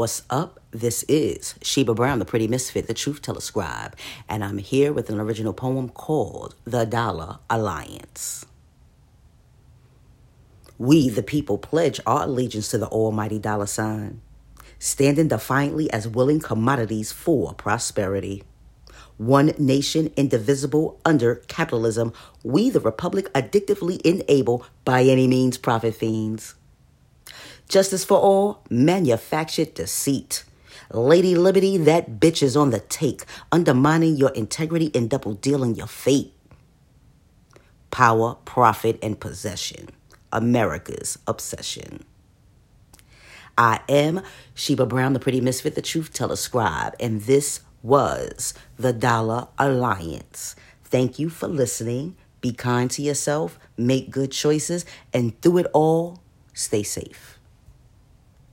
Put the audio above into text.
What's up? This is Sheba Brown, the pretty misfit, the truth teller scribe, and I'm here with an original poem called The Dollar Alliance. We, the people, pledge our allegiance to the almighty dollar sign, standing defiantly as willing commodities for prosperity. One nation, indivisible, under capitalism, we, the republic, addictively enable by any means profit fiends. Justice for all, manufactured deceit. Lady Liberty, that bitch is on the take, undermining your integrity and double dealing your fate. Power, profit, and possession. America's obsession. I am Sheba Brown, the pretty misfit, the truth teller scribe, and this was the Dollar Alliance. Thank you for listening. Be kind to yourself, make good choices, and through it all, stay safe.